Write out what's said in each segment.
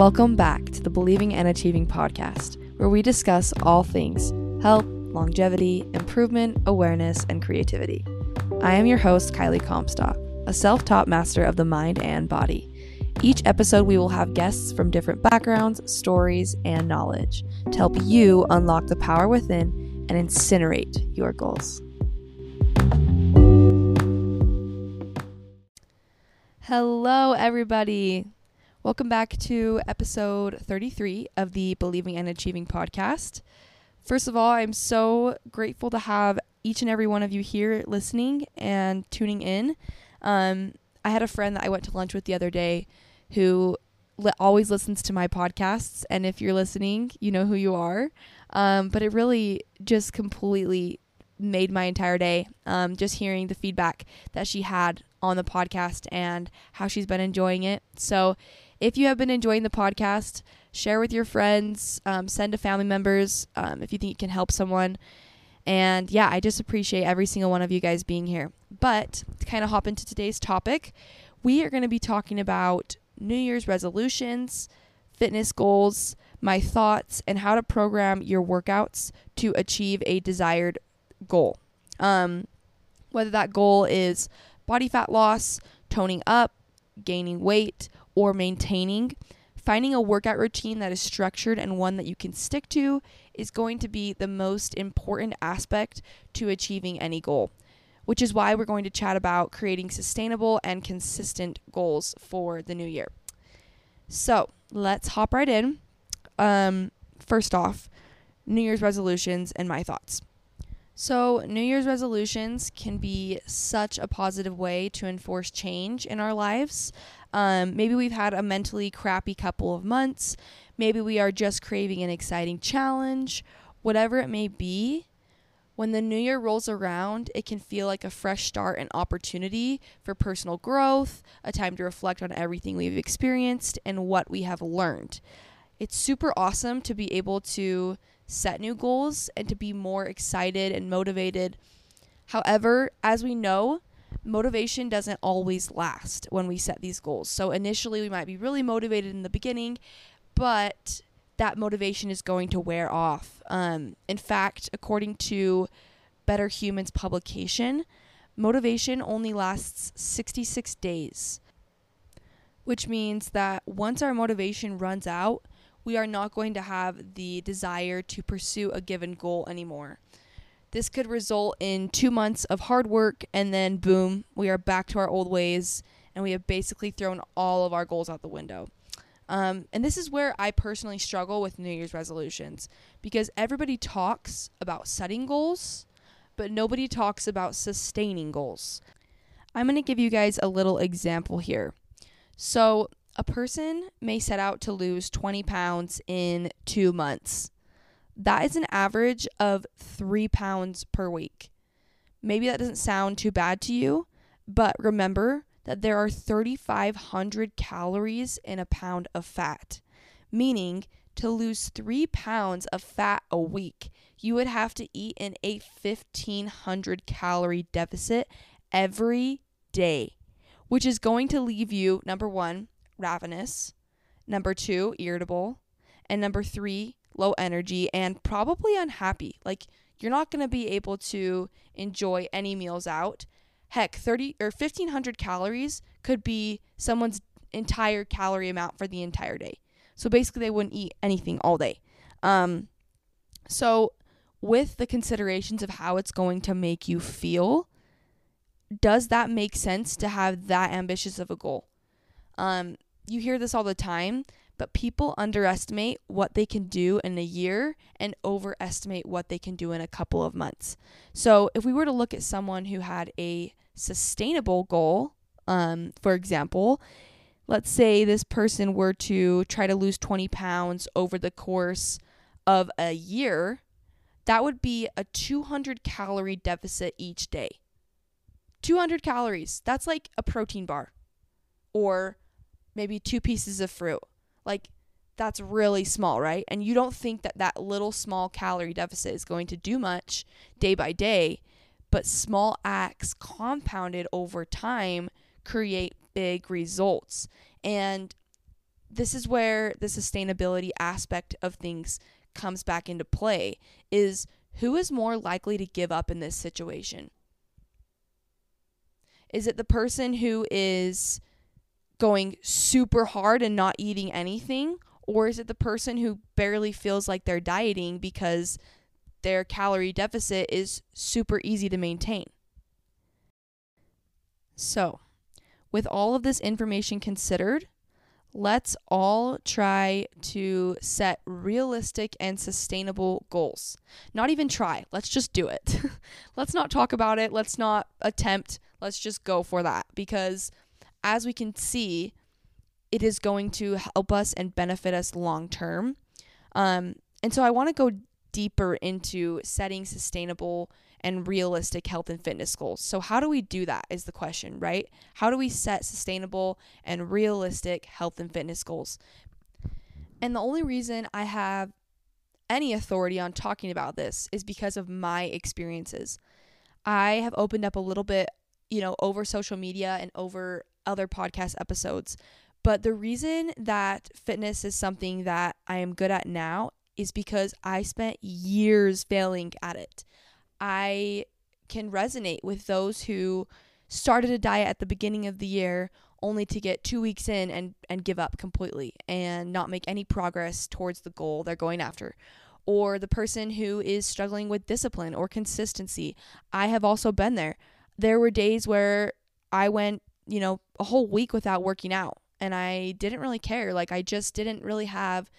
Welcome back to the Believing and Achieving podcast, where we discuss all things health, longevity, improvement, awareness, and creativity. I am your host, Kylie Comstock, a self taught master of the mind and body. Each episode, we will have guests from different backgrounds, stories, and knowledge to help you unlock the power within and incinerate your goals. Hello, everybody. Welcome back to episode 33 of the Believing and Achieving podcast. First of all, I'm so grateful to have each and every one of you here listening and tuning in. Um, I had a friend that I went to lunch with the other day who li- always listens to my podcasts. And if you're listening, you know who you are. Um, but it really just completely made my entire day um, just hearing the feedback that she had on the podcast and how she's been enjoying it. So, if you have been enjoying the podcast, share with your friends, um, send to family members um, if you think it can help someone. And yeah, I just appreciate every single one of you guys being here. But to kind of hop into today's topic, we are going to be talking about New Year's resolutions, fitness goals, my thoughts, and how to program your workouts to achieve a desired goal. Um, whether that goal is body fat loss, toning up, gaining weight, or maintaining, finding a workout routine that is structured and one that you can stick to is going to be the most important aspect to achieving any goal, which is why we're going to chat about creating sustainable and consistent goals for the new year. So let's hop right in. Um, first off, New Year's resolutions and my thoughts. So, New Year's resolutions can be such a positive way to enforce change in our lives. Um, maybe we've had a mentally crappy couple of months. Maybe we are just craving an exciting challenge. Whatever it may be, when the new year rolls around, it can feel like a fresh start and opportunity for personal growth, a time to reflect on everything we've experienced and what we have learned. It's super awesome to be able to set new goals and to be more excited and motivated. However, as we know, motivation doesn't always last when we set these goals. So initially, we might be really motivated in the beginning, but that motivation is going to wear off. Um, in fact, according to Better Humans publication, motivation only lasts 66 days, which means that once our motivation runs out, we are not going to have the desire to pursue a given goal anymore. This could result in two months of hard work, and then boom, we are back to our old ways, and we have basically thrown all of our goals out the window. Um, and this is where I personally struggle with New Year's resolutions because everybody talks about setting goals, but nobody talks about sustaining goals. I'm going to give you guys a little example here. So, a person may set out to lose 20 pounds in two months. That is an average of three pounds per week. Maybe that doesn't sound too bad to you, but remember that there are 3,500 calories in a pound of fat, meaning to lose three pounds of fat a week, you would have to eat in a 1,500 calorie deficit every day, which is going to leave you, number one, ravenous, number two, irritable, and number three, low energy and probably unhappy. Like you're not going to be able to enjoy any meals out. Heck, 30 or 1500 calories could be someone's entire calorie amount for the entire day. So basically they wouldn't eat anything all day. Um so with the considerations of how it's going to make you feel, does that make sense to have that ambitious of a goal? Um, you hear this all the time, but people underestimate what they can do in a year and overestimate what they can do in a couple of months. So, if we were to look at someone who had a sustainable goal, um, for example, let's say this person were to try to lose 20 pounds over the course of a year, that would be a 200 calorie deficit each day. 200 calories. That's like a protein bar or maybe two pieces of fruit. Like that's really small, right? And you don't think that that little small calorie deficit is going to do much day by day, but small acts compounded over time create big results. And this is where the sustainability aspect of things comes back into play is who is more likely to give up in this situation? Is it the person who is going super hard and not eating anything? Or is it the person who barely feels like they're dieting because their calorie deficit is super easy to maintain? So, with all of this information considered, let's all try to set realistic and sustainable goals. Not even try, let's just do it. let's not talk about it, let's not attempt, let's just go for that because as we can see, it is going to help us and benefit us long term. Um, and so I want to go deeper into setting sustainable and realistic health and fitness goals. So, how do we do that is the question, right? How do we set sustainable and realistic health and fitness goals? And the only reason I have any authority on talking about this is because of my experiences. I have opened up a little bit, you know, over social media and over other podcast episodes. But the reason that fitness is something that I am good at now is because I spent years failing at it. I can resonate with those who started a diet at the beginning of the year only to get two weeks in and, and give up completely and not make any progress towards the goal they're going after. Or the person who is struggling with discipline or consistency. I have also been there. There were days where I went, you know, a whole week without working out and I didn't really care. Like, I just didn't really have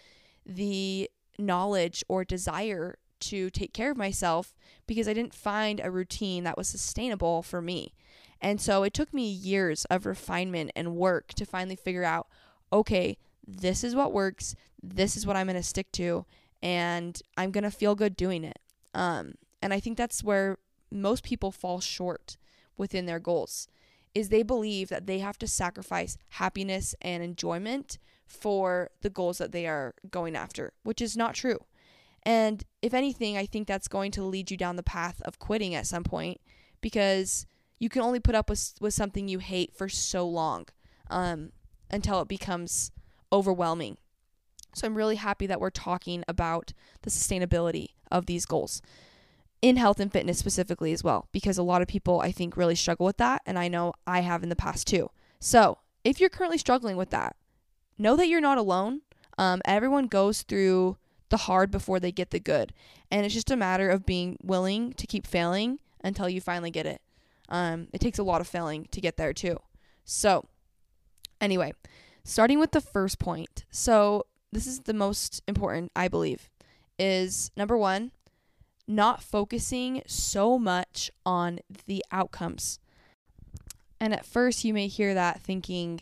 the knowledge or desire to take care of myself because I didn't find a routine that was sustainable for me. And so it took me years of refinement and work to finally figure out okay, this is what works, this is what I'm going to stick to, and I'm going to feel good doing it. Um, and I think that's where most people fall short within their goals is they believe that they have to sacrifice happiness and enjoyment for the goals that they are going after, which is not true. And if anything, I think that's going to lead you down the path of quitting at some point because you can only put up with, with something you hate for so long um, until it becomes overwhelming. So I'm really happy that we're talking about the sustainability of these goals in health and fitness specifically as well, because a lot of people I think really struggle with that. And I know I have in the past too. So if you're currently struggling with that, know that you're not alone. Um, everyone goes through the hard before they get the good. And it's just a matter of being willing to keep failing until you finally get it. Um, it takes a lot of failing to get there too. So, anyway, starting with the first point. So, this is the most important, I believe, is number one, not focusing so much on the outcomes. And at first, you may hear that thinking,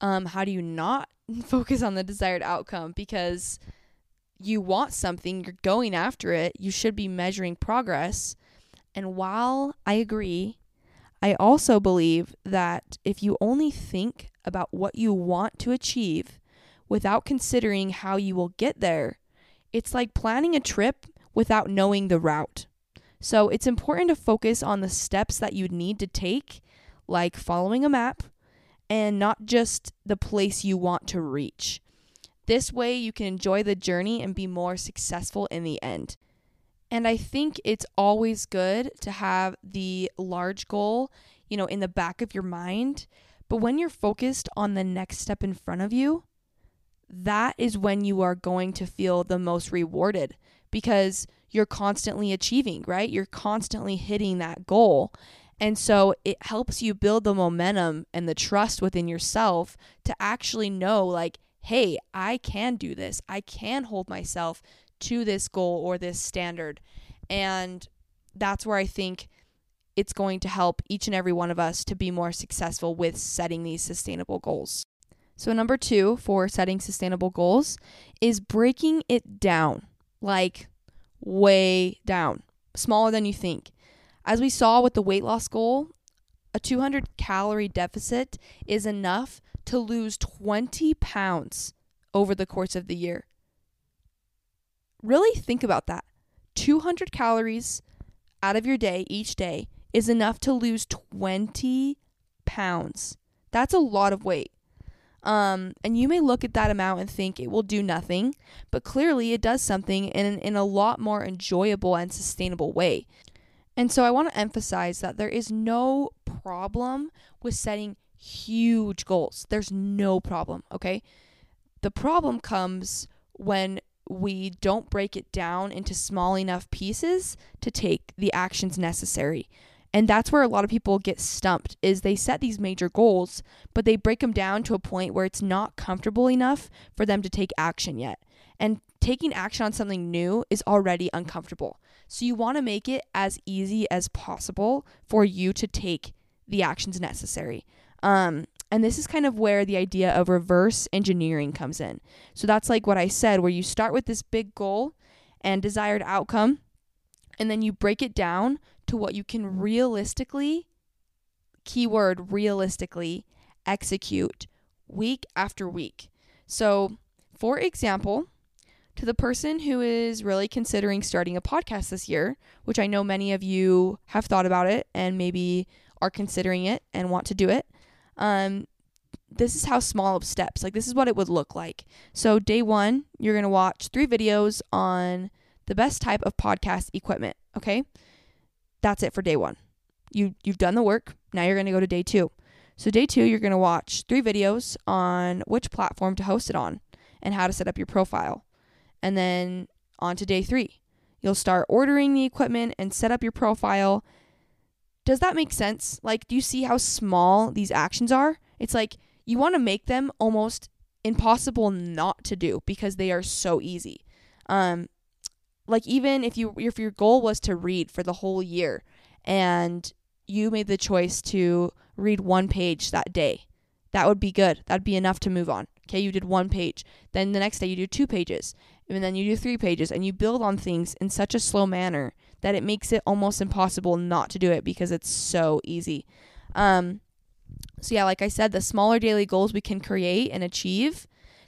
um, how do you not focus on the desired outcome? Because you want something, you're going after it, you should be measuring progress. And while I agree, I also believe that if you only think about what you want to achieve without considering how you will get there, it's like planning a trip without knowing the route. So it's important to focus on the steps that you need to take, like following a map, and not just the place you want to reach. This way, you can enjoy the journey and be more successful in the end. And I think it's always good to have the large goal, you know, in the back of your mind. But when you're focused on the next step in front of you, that is when you are going to feel the most rewarded because you're constantly achieving, right? You're constantly hitting that goal. And so it helps you build the momentum and the trust within yourself to actually know, like, hey, I can do this. I can hold myself to this goal or this standard. And that's where I think it's going to help each and every one of us to be more successful with setting these sustainable goals. So, number two for setting sustainable goals is breaking it down like way down, smaller than you think. As we saw with the weight loss goal, a 200 calorie deficit is enough to lose 20 pounds over the course of the year. Really think about that. 200 calories out of your day each day is enough to lose 20 pounds. That's a lot of weight. Um, and you may look at that amount and think it will do nothing, but clearly it does something in, in a lot more enjoyable and sustainable way. And so I want to emphasize that there is no problem with setting huge goals. There's no problem, okay? The problem comes when we don't break it down into small enough pieces to take the actions necessary. And that's where a lot of people get stumped is they set these major goals, but they break them down to a point where it's not comfortable enough for them to take action yet. And taking action on something new is already uncomfortable. So you want to make it as easy as possible for you to take the actions necessary. Um, and this is kind of where the idea of reverse engineering comes in. So that's like what I said, where you start with this big goal and desired outcome, and then you break it down to what you can realistically, keyword realistically, execute week after week. So, for example, to the person who is really considering starting a podcast this year, which I know many of you have thought about it and maybe are considering it and want to do it, um, this is how small of steps, like this is what it would look like. So, day one, you're going to watch three videos on the best type of podcast equipment. Okay. That's it for day one. You, you've done the work. Now you're going to go to day two. So, day two, you're going to watch three videos on which platform to host it on and how to set up your profile. And then on to day three, you'll start ordering the equipment and set up your profile. Does that make sense? Like, do you see how small these actions are? It's like you want to make them almost impossible not to do because they are so easy. Um, like even if you if your goal was to read for the whole year and you made the choice to read one page that day, that would be good. That'd be enough to move on. Okay, you did one page. Then the next day you do two pages. And then you do three pages and you build on things in such a slow manner that it makes it almost impossible not to do it because it's so easy. Um, so, yeah, like I said, the smaller daily goals we can create and achieve,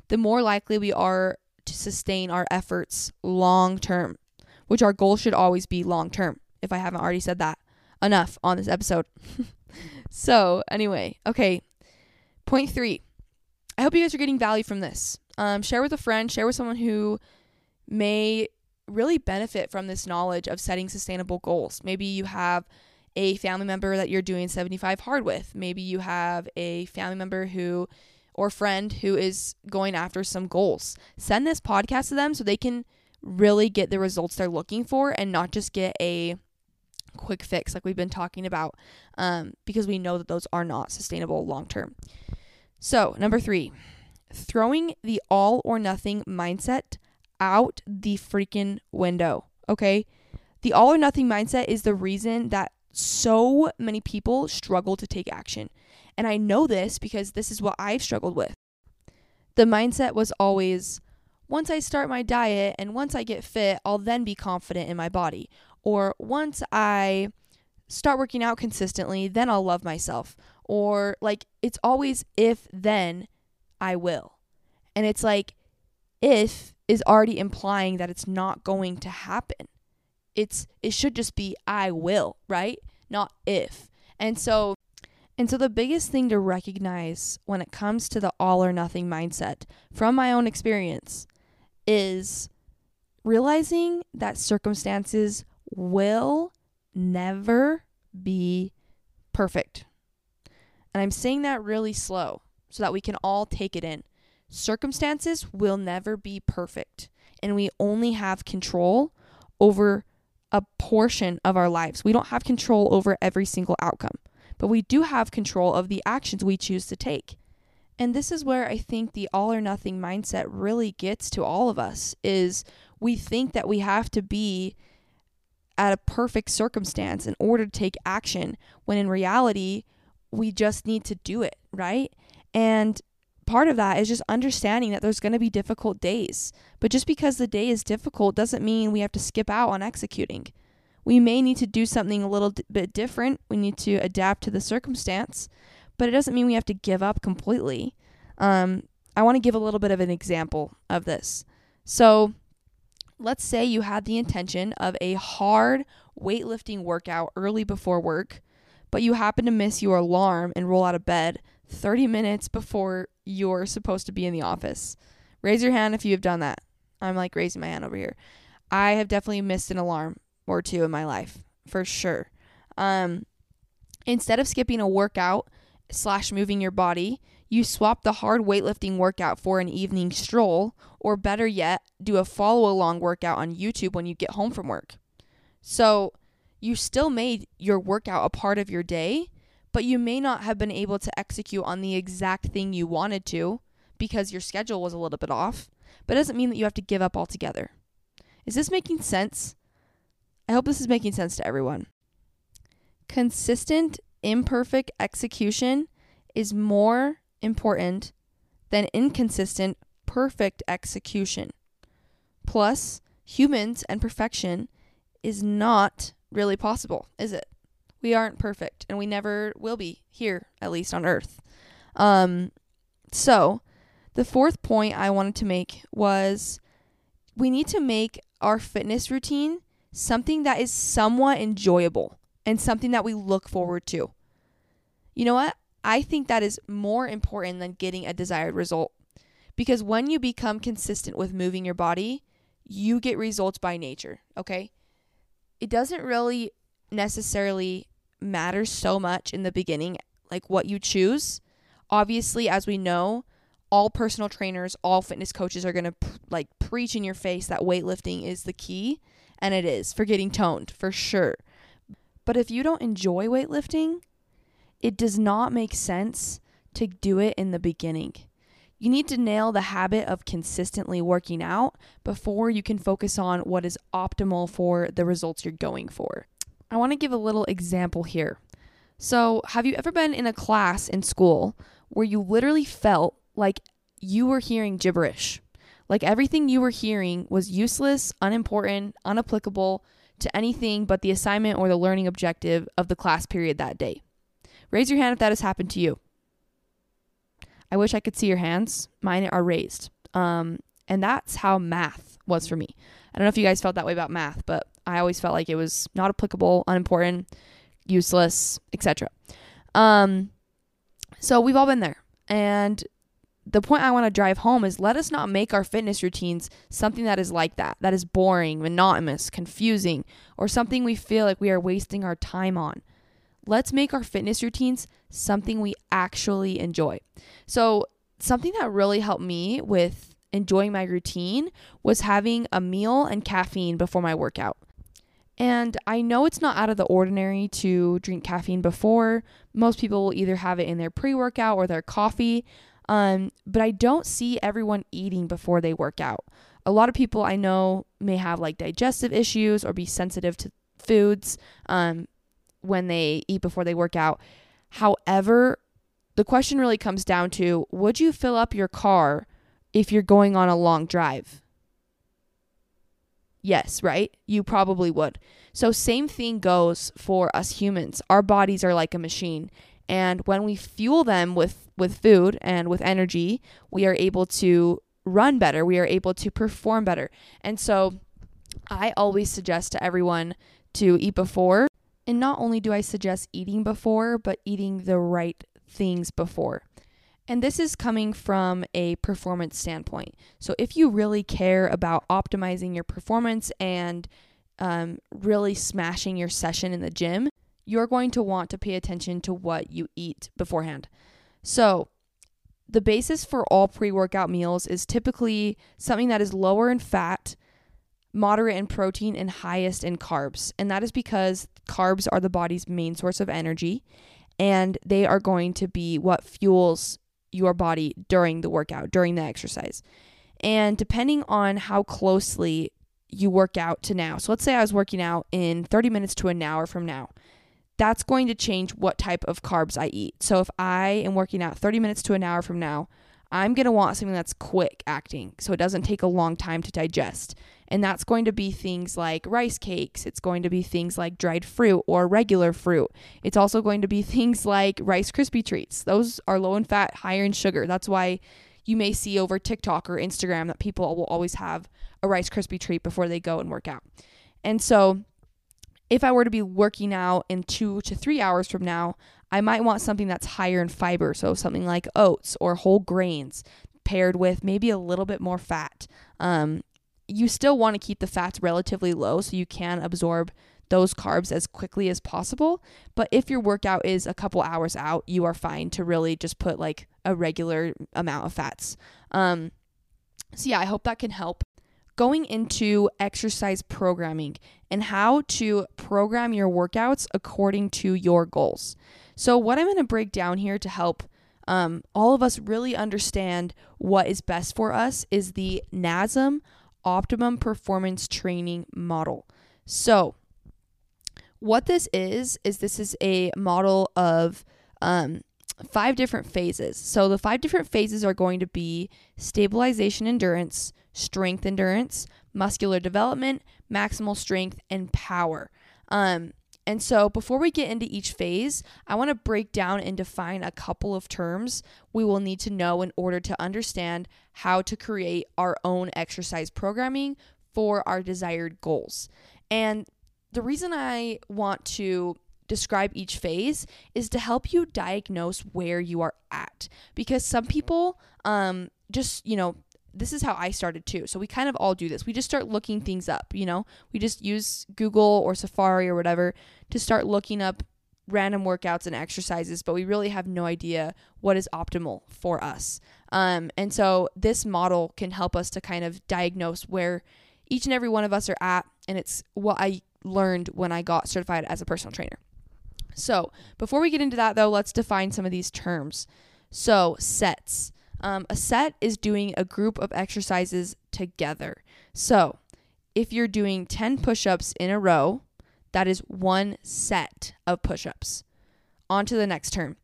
the more likely we are to sustain our efforts long term, which our goal should always be long term, if I haven't already said that enough on this episode. so, anyway, okay. Point three. I hope you guys are getting value from this. Um, share with a friend, share with someone who may really benefit from this knowledge of setting sustainable goals. Maybe you have a family member that you're doing 75 hard with. Maybe you have a family member who or friend who is going after some goals. Send this podcast to them so they can really get the results they're looking for and not just get a quick fix like we've been talking about um, because we know that those are not sustainable long term. So, number three, throwing the all or nothing mindset out the freaking window. Okay. The all or nothing mindset is the reason that so many people struggle to take action. And I know this because this is what I've struggled with. The mindset was always once I start my diet and once I get fit, I'll then be confident in my body. Or once I start working out consistently, then I'll love myself. Or like it's always if then I will. And it's like if is already implying that it's not going to happen. It's it should just be I will, right? Not if. And so and so the biggest thing to recognize when it comes to the all or nothing mindset from my own experience is realizing that circumstances will never be perfect. And I'm saying that really slow so that we can all take it in. Circumstances will never be perfect, and we only have control over a portion of our lives. We don't have control over every single outcome, but we do have control of the actions we choose to take. And this is where I think the all or nothing mindset really gets to all of us is we think that we have to be at a perfect circumstance in order to take action when in reality we just need to do it, right? And part of that is just understanding that there's going to be difficult days. But just because the day is difficult doesn't mean we have to skip out on executing. We may need to do something a little d- bit different. We need to adapt to the circumstance, but it doesn't mean we have to give up completely. Um, I want to give a little bit of an example of this. So, let's say you had the intention of a hard weightlifting workout early before work, but you happen to miss your alarm and roll out of bed 30 minutes before you're supposed to be in the office. Raise your hand if you have done that. I'm like raising my hand over here. I have definitely missed an alarm or two in my life for sure. Um, instead of skipping a workout slash moving your body, you swap the hard weightlifting workout for an evening stroll, or better yet, do a follow along workout on YouTube when you get home from work. So you still made your workout a part of your day, but you may not have been able to execute on the exact thing you wanted to because your schedule was a little bit off, but it doesn't mean that you have to give up altogether. Is this making sense? I hope this is making sense to everyone. Consistent, imperfect execution is more important than inconsistent, perfect execution. Plus, humans and perfection is not really possible, is it? We aren't perfect and we never will be here, at least on earth. Um, so, the fourth point I wanted to make was we need to make our fitness routine something that is somewhat enjoyable and something that we look forward to. You know what? I think that is more important than getting a desired result. Because when you become consistent with moving your body, you get results by nature, okay? It doesn't really necessarily matter so much in the beginning, like what you choose. Obviously, as we know, all personal trainers, all fitness coaches are going to pr- like preach in your face that weightlifting is the key, and it is for getting toned for sure. But if you don't enjoy weightlifting, it does not make sense to do it in the beginning. You need to nail the habit of consistently working out before you can focus on what is optimal for the results you're going for. I want to give a little example here. So, have you ever been in a class in school where you literally felt like you were hearing gibberish? Like everything you were hearing was useless, unimportant, unapplicable to anything but the assignment or the learning objective of the class period that day. Raise your hand if that has happened to you. I wish I could see your hands. Mine are raised. Um, and that's how math was for me. I don't know if you guys felt that way about math, but I always felt like it was not applicable, unimportant, useless, etc. Um, so we've all been there. And the point I want to drive home is let us not make our fitness routines something that is like that, that is boring, monotonous, confusing, or something we feel like we are wasting our time on. Let's make our fitness routines something we actually enjoy. So, something that really helped me with enjoying my routine was having a meal and caffeine before my workout. And I know it's not out of the ordinary to drink caffeine before. Most people will either have it in their pre workout or their coffee. Um, but I don't see everyone eating before they work out. A lot of people I know may have like digestive issues or be sensitive to foods um, when they eat before they work out. However, the question really comes down to would you fill up your car if you're going on a long drive? Yes, right? You probably would. So, same thing goes for us humans. Our bodies are like a machine. And when we fuel them with, with food and with energy, we are able to run better. We are able to perform better. And so I always suggest to everyone to eat before. And not only do I suggest eating before, but eating the right things before. And this is coming from a performance standpoint. So, if you really care about optimizing your performance and um, really smashing your session in the gym, you're going to want to pay attention to what you eat beforehand. So, the basis for all pre workout meals is typically something that is lower in fat, moderate in protein, and highest in carbs. And that is because carbs are the body's main source of energy and they are going to be what fuels your body during the workout, during the exercise. And depending on how closely you work out to now, so let's say I was working out in 30 minutes to an hour from now that's going to change what type of carbs I eat. So if I am working out 30 minutes to an hour from now, I'm going to want something that's quick acting so it doesn't take a long time to digest. And that's going to be things like rice cakes. It's going to be things like dried fruit or regular fruit. It's also going to be things like Rice Krispie treats. Those are low in fat, higher in sugar. That's why you may see over TikTok or Instagram that people will always have a Rice Krispie treat before they go and work out. And so if I were to be working out in two to three hours from now, I might want something that's higher in fiber, so something like oats or whole grains paired with maybe a little bit more fat. Um, you still want to keep the fats relatively low so you can absorb those carbs as quickly as possible. But if your workout is a couple hours out, you are fine to really just put like a regular amount of fats. Um, so, yeah, I hope that can help. Going into exercise programming and how to program your workouts according to your goals. So, what I'm going to break down here to help um, all of us really understand what is best for us is the NASM Optimum Performance Training Model. So, what this is, is this is a model of um, five different phases. So, the five different phases are going to be stabilization endurance, strength endurance, muscular development, maximal strength, and power. Um, and so, before we get into each phase, I want to break down and define a couple of terms we will need to know in order to understand how to create our own exercise programming for our desired goals. And the reason I want to describe each phase is to help you diagnose where you are at because some people um just you know this is how I started too. So we kind of all do this. We just start looking things up, you know? We just use Google or Safari or whatever to start looking up random workouts and exercises, but we really have no idea what is optimal for us. Um, and so this model can help us to kind of diagnose where each and every one of us are at. And it's what I learned when I got certified as a personal trainer. So before we get into that, though, let's define some of these terms. So, sets. Um, a set is doing a group of exercises together. So, if you're doing 10 push ups in a row, that is one set of push ups. On to the next term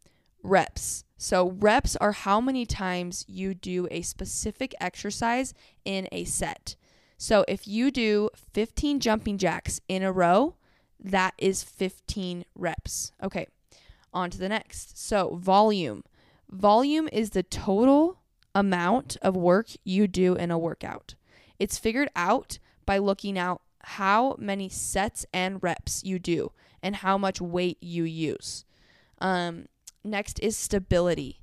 reps. So, reps are how many times you do a specific exercise in a set. So, if you do 15 jumping jacks in a row, that is 15 reps. Okay, on to the next. So, volume. Volume is the total amount of work you do in a workout. It's figured out by looking out how many sets and reps you do and how much weight you use. Um, next is stability.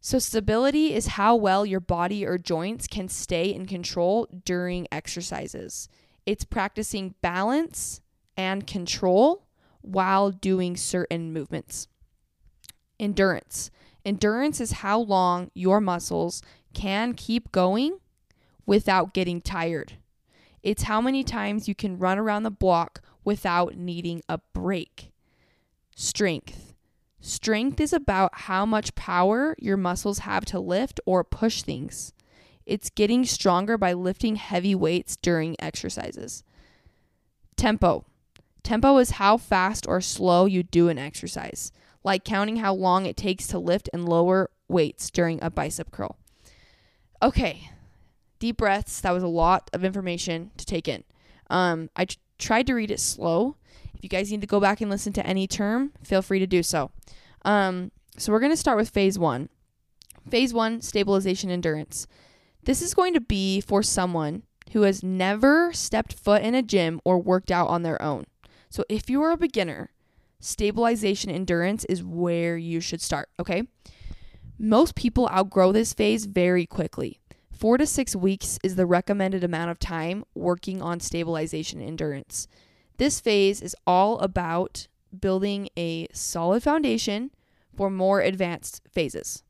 So, stability is how well your body or joints can stay in control during exercises. It's practicing balance and control while doing certain movements. Endurance. Endurance is how long your muscles can keep going without getting tired. It's how many times you can run around the block without needing a break. Strength. Strength is about how much power your muscles have to lift or push things. It's getting stronger by lifting heavy weights during exercises. Tempo. Tempo is how fast or slow you do an exercise like counting how long it takes to lift and lower weights during a bicep curl. Okay, deep breaths. That was a lot of information to take in. Um, tried to read it slow. If you guys need to go back and listen to any term, feel free to do so. Um, so we're going to start with phase one. Phase one, stabilization endurance. This is going to be for someone who has never stepped foot in a gym or worked out on their own. So if you are a beginner, stabilization endurance is where you should start, okay? Most people outgrow this phase very quickly. Four to six weeks is the recommended amount of time working on stabilization endurance. This phase is all about building a solid foundation for more advanced phases.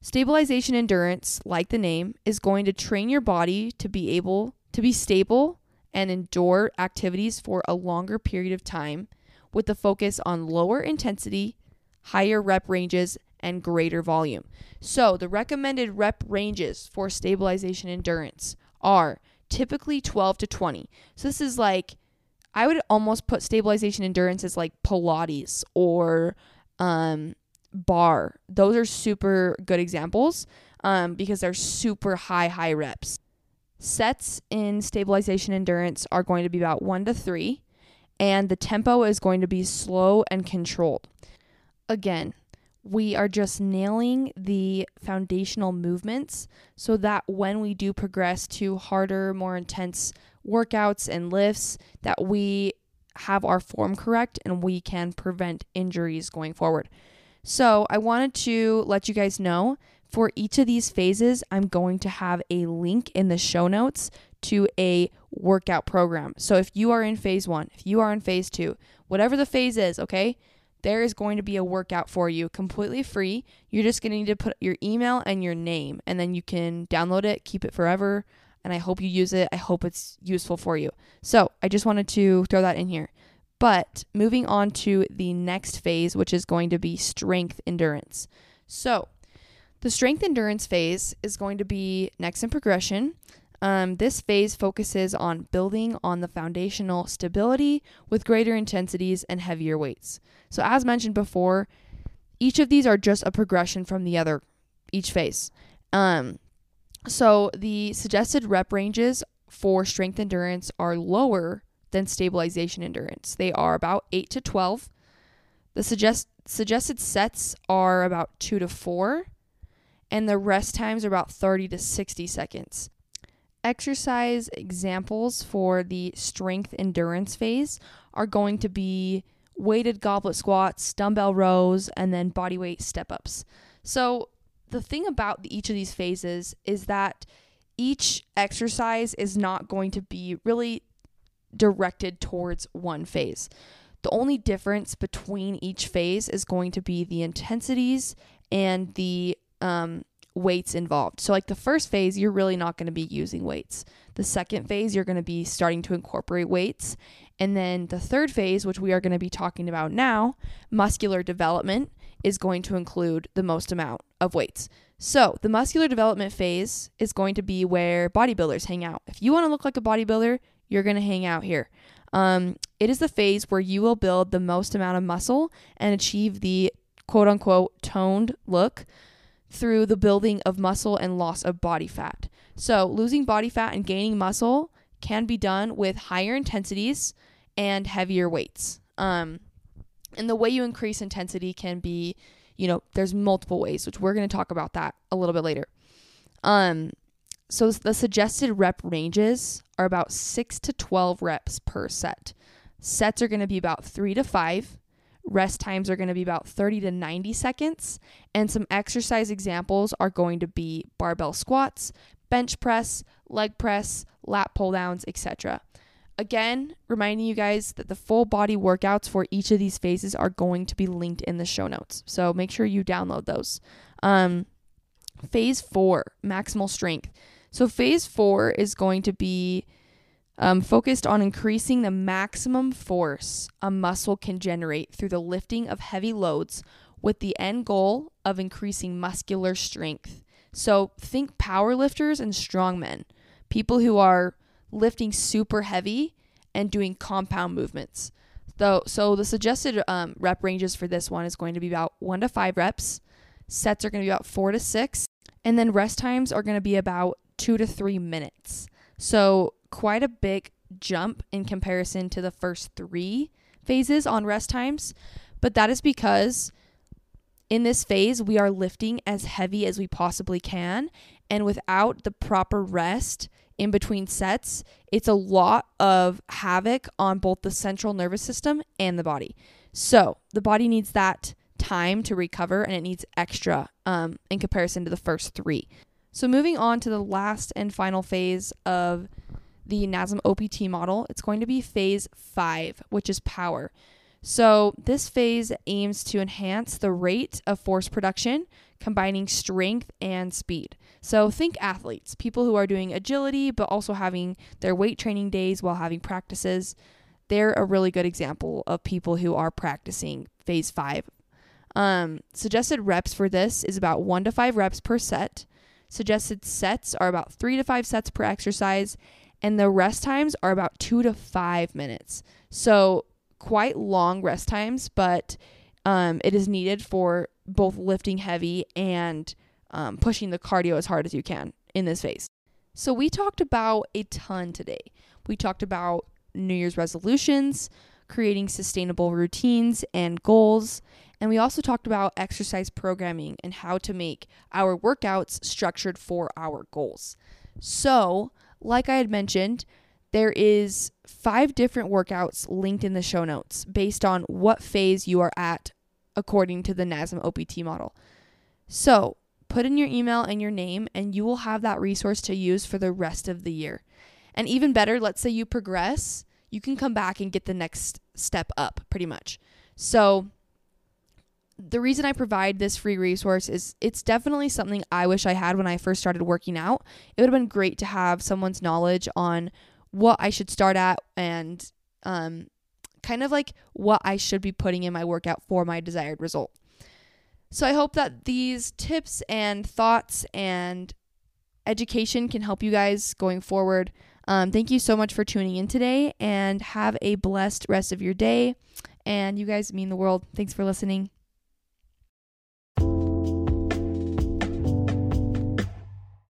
Stabilization endurance, like the name, is going to train your body to be able to be stable and endure activities for a longer period of time with the focus on lower intensity, higher rep ranges, and greater volume. So, the recommended rep ranges for stabilization endurance are typically 12 to 20. So, this is like, I would almost put stabilization endurance as like Pilates or um, barre. Those are super good examples um, because they're super high, high reps. Sets in stabilization endurance are going to be about one to three and the tempo is going to be slow and controlled. Again, we are just nailing the foundational movements so that when we do progress to harder, more intense workouts and lifts, that we have our form correct and we can prevent injuries going forward. So, I wanted to let you guys know for each of these phases, I'm going to have a link in the show notes to a workout program. So, if you are in phase one, if you are in phase two, whatever the phase is, okay, there is going to be a workout for you completely free. You're just going to need to put your email and your name, and then you can download it, keep it forever. And I hope you use it. I hope it's useful for you. So I just wanted to throw that in here. But moving on to the next phase, which is going to be strength endurance. So the strength endurance phase is going to be next in progression. Um, this phase focuses on building on the foundational stability with greater intensities and heavier weights. So, as mentioned before, each of these are just a progression from the other, each phase. Um, so, the suggested rep ranges for strength endurance are lower than stabilization endurance. They are about 8 to 12. The suggest- suggested sets are about 2 to 4, and the rest times are about 30 to 60 seconds. Exercise examples for the strength endurance phase are going to be weighted goblet squats, dumbbell rows, and then body weight step ups. So, the thing about each of these phases is that each exercise is not going to be really directed towards one phase. The only difference between each phase is going to be the intensities and the um, weights involved. So, like the first phase, you're really not going to be using weights. The second phase, you're going to be starting to incorporate weights. And then the third phase, which we are going to be talking about now, muscular development, is going to include the most amount of weights. So, the muscular development phase is going to be where bodybuilders hang out. If you want to look like a bodybuilder, you're going to hang out here. Um, it is the phase where you will build the most amount of muscle and achieve the quote unquote toned look through the building of muscle and loss of body fat. So, losing body fat and gaining muscle can be done with higher intensities and heavier weights. Um, and the way you increase intensity can be, you know, there's multiple ways, which we're going to talk about that a little bit later. Um, so the suggested rep ranges are about 6 to 12 reps per set. Sets are going to be about 3 to 5 Rest times are going to be about 30 to 90 seconds. And some exercise examples are going to be barbell squats, bench press, leg press, lat pull downs, etc. Again, reminding you guys that the full body workouts for each of these phases are going to be linked in the show notes. So make sure you download those. Um, phase four, maximal strength. So phase four is going to be um, focused on increasing the maximum force a muscle can generate through the lifting of heavy loads with the end goal of increasing muscular strength. So think power lifters and strongmen, people who are lifting super heavy and doing compound movements. Though, so the suggested um, rep ranges for this one is going to be about one to five reps. Sets are going to be about four to six, and then rest times are going to be about two to three minutes. So quite a big jump in comparison to the first three phases on rest times, but that is because in this phase we are lifting as heavy as we possibly can, and without the proper rest in between sets, it's a lot of havoc on both the central nervous system and the body. So the body needs that time to recover and it needs extra um, in comparison to the first three. So, moving on to the last and final phase of the NASM OPT model, it's going to be phase five, which is power. So, this phase aims to enhance the rate of force production, combining strength and speed. So, think athletes, people who are doing agility, but also having their weight training days while having practices. They're a really good example of people who are practicing phase five. Um, suggested reps for this is about one to five reps per set. Suggested sets are about three to five sets per exercise, and the rest times are about two to five minutes. So, quite long rest times, but um, it is needed for both lifting heavy and um, pushing the cardio as hard as you can in this phase. So, we talked about a ton today. We talked about New Year's resolutions, creating sustainable routines and goals. And we also talked about exercise programming and how to make our workouts structured for our goals. So, like I had mentioned, there is five different workouts linked in the show notes based on what phase you are at according to the NASM OPT model. So, put in your email and your name, and you will have that resource to use for the rest of the year. And even better, let's say you progress, you can come back and get the next step up pretty much. So, the reason I provide this free resource is it's definitely something I wish I had when I first started working out. It would have been great to have someone's knowledge on what I should start at and um, kind of like what I should be putting in my workout for my desired result. So I hope that these tips and thoughts and education can help you guys going forward. Um, thank you so much for tuning in today and have a blessed rest of your day. And you guys mean the world. Thanks for listening.